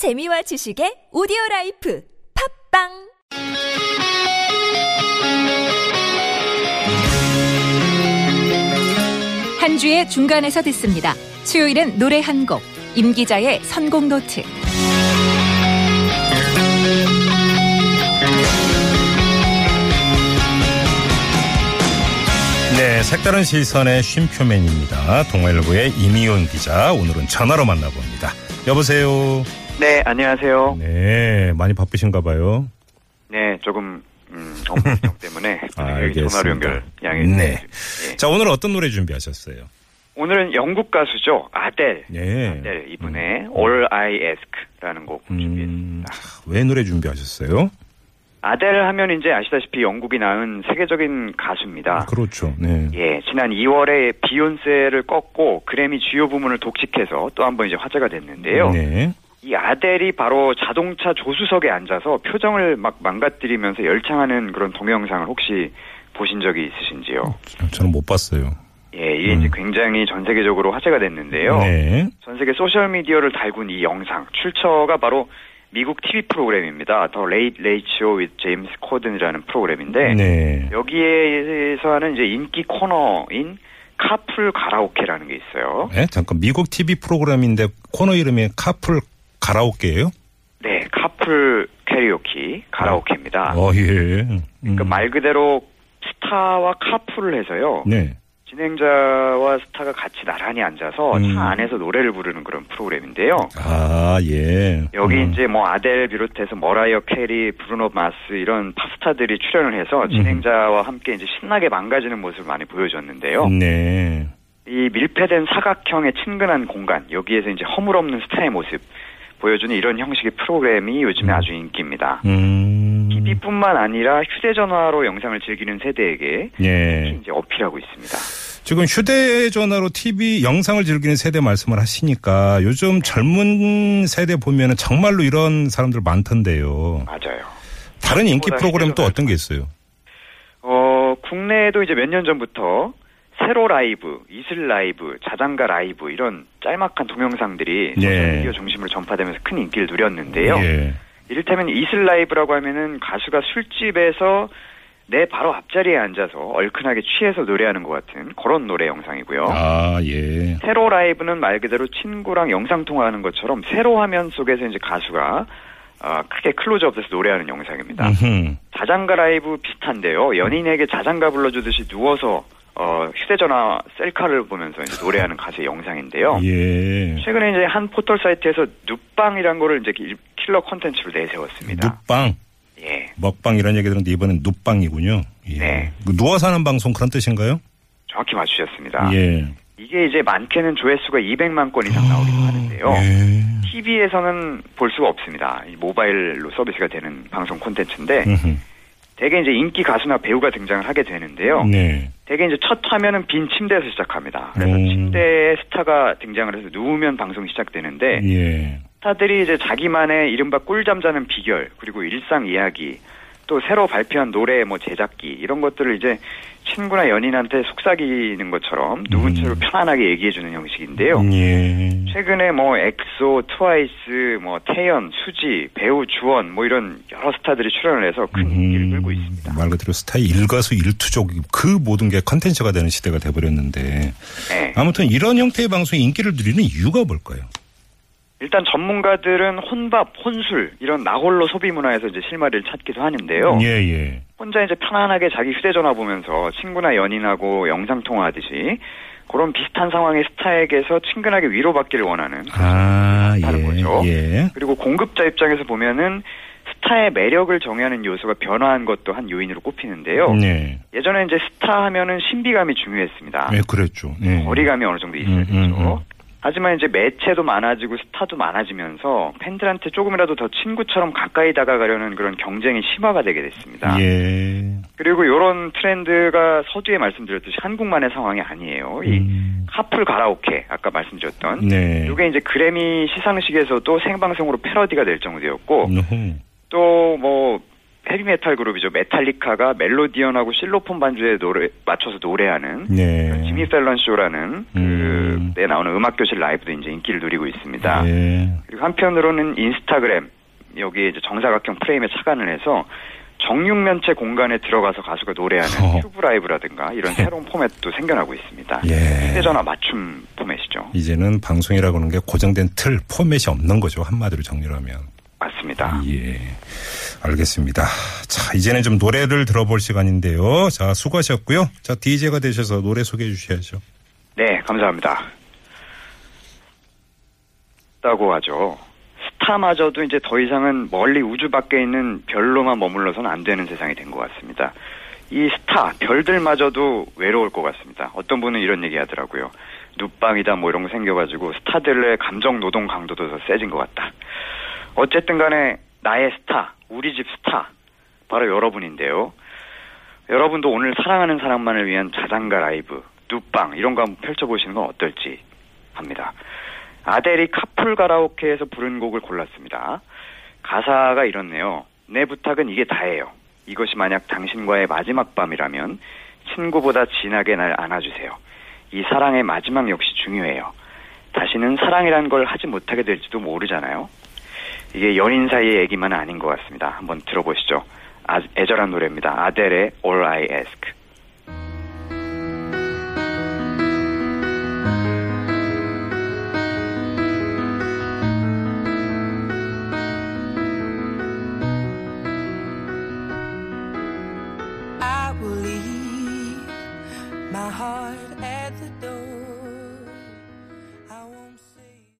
재미와 지식의 오디오 라이프 팟빵 한 주의 중간에서 듣습니다. 수요일은 노래 한 곡, 임 기자의 선곡 노트. 네, 색다른 시선의 쉼표맨입니다. 동아일보의 임희윤 기자. 오늘은 전화로 만나봅니다. 여보세요. 네, 안녕하세요. 네, 네, 많이 바쁘신가 봐요. 조금 음, 업무 일정 때문에 아, 알겠습니다. 전화로 연결 양해 네. 예. 자, 오늘 어떤 노래 준비하셨어요? 오늘은 영국 가수죠. 아델. 네. 아델 이분의 All I Ask라는 곡 음, 준비했습니다. 왜 노래 준비하셨어요? 아델 하면 이제 아시다시피 영국이 낳은 세계적인 가수입니다. 그렇죠. 네. 예, 지난 2월에 비욘세를 꺾고 그래미 주요 부문을 독식해서 또 한 번 이제 화제가 됐는데요. 네. 이 아델이 바로 자동차 조수석에 앉아서 표정을 막 망가뜨리면서 열창하는 그런 동영상을 혹시 보신 적이 있으신지요? 저는 못 봤어요. 예, 이게 이제 굉장히 전 세계적으로 화제가 됐는데요. 음. 네. 전 세계 소셜 미디어를 달군 이 영상 출처가 바로 미국 TV 프로그램입니다. The Late Late Show with 제임스 코든이라는 프로그램인데 네. 여기에서 하는 이제 인기 코너인 카풀 가라오케라는 게 있어요. 네, 잠깐 미국 TV 프로그램인데 코너 이름이 카풀 가라오케예요? 네, Carpool Karaoke 가라오케입니다. 어, 예. 음. 그러니까 말 그대로 스타와 카풀을 해서요. 네. 진행자와 스타가 같이 나란히 앉아서 음. 차 안에서 노래를 부르는 그런 프로그램인데요. 아, 예. 여기 음. 이제 뭐 아델 비롯해서 머라이어 캐리, 브루노 마스 이런 팝스타들이 출연을 해서 진행자와 함께 이제 신나게 망가지는 모습을 많이 보여줬는데요. 네. 이 밀폐된 사각형의 친근한 공간 여기에서 이제 허물없는 스타의 모습 보여주는 이런 형식의 프로그램이 요즘에 아주 인기입니다. 음. TV뿐만 아니라 휴대전화로 영상을 즐기는 세대에게 예. 이제 어필하고 있습니다. 지금 휴대전화로 TV 영상을 즐기는 세대 말씀을 하시니까 요즘 젊은 세대 보면은 정말로 이런 사람들 많던데요. 맞아요. 다른 인기 프로그램 또 어떤 게 있어요? 어, 국내에도 이제 몇 년 전부터 세로 라이브, 이슬 라이브, 자장가 라이브 이런 짤막한 동영상들이 예. 소셜미디어 중심으로 전파되면서 큰 인기를 누렸는데요. 예. 이를테면 이슬 라이브라고 하면은 가수가 술집에서 내 바로 앞자리에 앉아서 얼큰하게 취해서 노래하는 것 같은 그런 노래 영상이고요. 아, 예. 세로 라이브는 말 그대로 친구랑 영상 통화하는 것처럼 세로 화면 속에서 이제 가수가 어, 크게 클로즈업돼서 노래하는 영상입니다. 음흠. 자장가 라이브 비슷한데요. 연인에게 자장가 불러주듯이 누워서 어, 휴대전화 셀카를 보면서 이제 노래하는 가수의 영상인데요. 예. 최근에 이제 한 포털 사이트에서 눕방이란 거를 이제 킬- 킬러 콘텐츠로 내세웠습니다. 눕방, 예, 먹방 이런 얘기 들었는데 이번엔 눕방이군요. 예. 네. 그 누워서 하는 방송 그런 뜻인가요? 정확히 맞추셨습니다. 예. 이게 이제 많게는 조회수가 200만 건 이상 나오기도 하는데요. 예. TV에서는 볼 수가 없습니다. 이 모바일로 서비스가 되는 방송 콘텐츠인데 음흠. 대개 이제 인기 가수나 배우가 등장을 하게 되는데요. 네. 대개 이제 첫 화면은 빈 침대에서 시작합니다. 그래서 음. 침대에 스타가 등장을 해서 누우면 방송이 시작되는데 예. 스타들이 이제 자기만의 이른바 꿀잠 자는 비결 그리고 일상 이야기 또 새로 발표한 노래 뭐 제작기 이런 것들을 이제 친구나 연인한테 속삭이는 것처럼 누운 채로 편안하게 얘기해주는 형식인데요. 예. 최근에 뭐 엑소, 트와이스, 뭐 태연, 수지, 배우 주원 뭐 이런 여러 스타들이 출연을 해서 큰 인기를 끌고 있습니다. 음, 말 그대로 스타의 일가수 일투족 그 모든 게 컨텐츠가 되는 시대가 돼버렸는데 네. 아무튼 이런 형태의 방송이 인기를 누리는 이유가 뭘까요? 일단 전문가들은 혼밥, 혼술 이런 나홀로 소비 문화에서 이제 실마리를 찾기도 하는데요. 예, 예. 혼자 이제 편안하게 자기 휴대전화 보면서 친구나 연인하고 영상 통화하듯이 그런 비슷한 상황의 스타에게서 친근하게 위로받기를 원하는 아, 하는 거죠. 예. 그리고 공급자 입장에서 보면은 스타의 매력을 정의하는 요소가 변화한 것도 한 요인으로 꼽히는데요. 네. 예전에 이제 스타 하면은 신비감이 중요했습니다. 네, 그랬죠. 네. 거리감이 어느 정도 있어야 음, 되죠. 음, 음. 하지만 이제 매체도 많아지고 스타도 많아지면서 팬들한테 조금이라도 더 친구처럼 가까이 다가가려는 그런 경쟁이 심화가 되게 됐습니다. 예. 그리고 이런 트렌드가 서두에 말씀드렸듯이 한국만의 상황이 아니에요. 이 음. 카풀 가라오케 아까 말씀드렸던 네. 이게 이제 그래미 시상식에서도 생방송으로 패러디가 될 정도였고 음흠. 또뭐 헤비메탈 그룹이죠. 메탈리카가 멜로디언하고 실로폰 반주에 노래 맞춰서 노래하는 네. 지미 팰런 쇼라는 음. 그때 나오는 음악 교실 라이브도 이제 인기를 누리고 있습니다. 예. 그리고 한편으로는 인스타그램 여기에 이제 정사각형 프레임에 착안을 해서 정육면체 공간에 들어가서 가수가 노래하는 어. 큐브 라이브라든가 이런 새로운 포맷도 생겨나고 있습니다. 예. 휴대전화 맞춤 포맷이죠. 이제는 방송이라고 하는 게 고정된 틀, 포맷이 없는 거죠. 한마디로 정리를 하면. 맞습니다. 예. 알겠습니다. 자, 이제는 좀 노래를 들어볼 시간인데요. 자, 수고하셨고요. 자, DJ가 되셔서 노래 소개해 주셔야죠. 네, 감사합니다. 다고 하죠. 스타마저도 이제 더 이상은 멀리 우주 밖에 있는 별로만 머물러서는 안 되는 세상이 된 것 같습니다. 이 스타, 별들마저도 외로울 것 같습니다. 어떤 분은 이런 얘기 하더라고요. 눕방이다 뭐 이런 거 생겨가지고 스타들의 감정 노동 강도도 더 세진 것 같다. 어쨌든 간에 나의 스타, 우리 집 스타, 바로 여러분인데요. 여러분도 오늘 사랑하는 사람만을 위한 자장가 라이브, 눕방 이런 거 한번 펼쳐보시는 건 어떨지 합니다. 아델이 카풀 가라오케에서 부른 곡을 골랐습니다. 가사가 이렇네요. 내 부탁은 이게 다예요. 이것이 만약 당신과의 마지막 밤이라면 친구보다 진하게 날 안아주세요. 이 사랑의 마지막 역시 중요해요. 다시는 사랑이란 걸 하지 못하게 될지도 모르잖아요. 이게 연인 사이의 얘기만은 아닌 것 같습니다. 한번 들어보시죠. 아, 애절한 노래입니다. 아델의 All I Ask.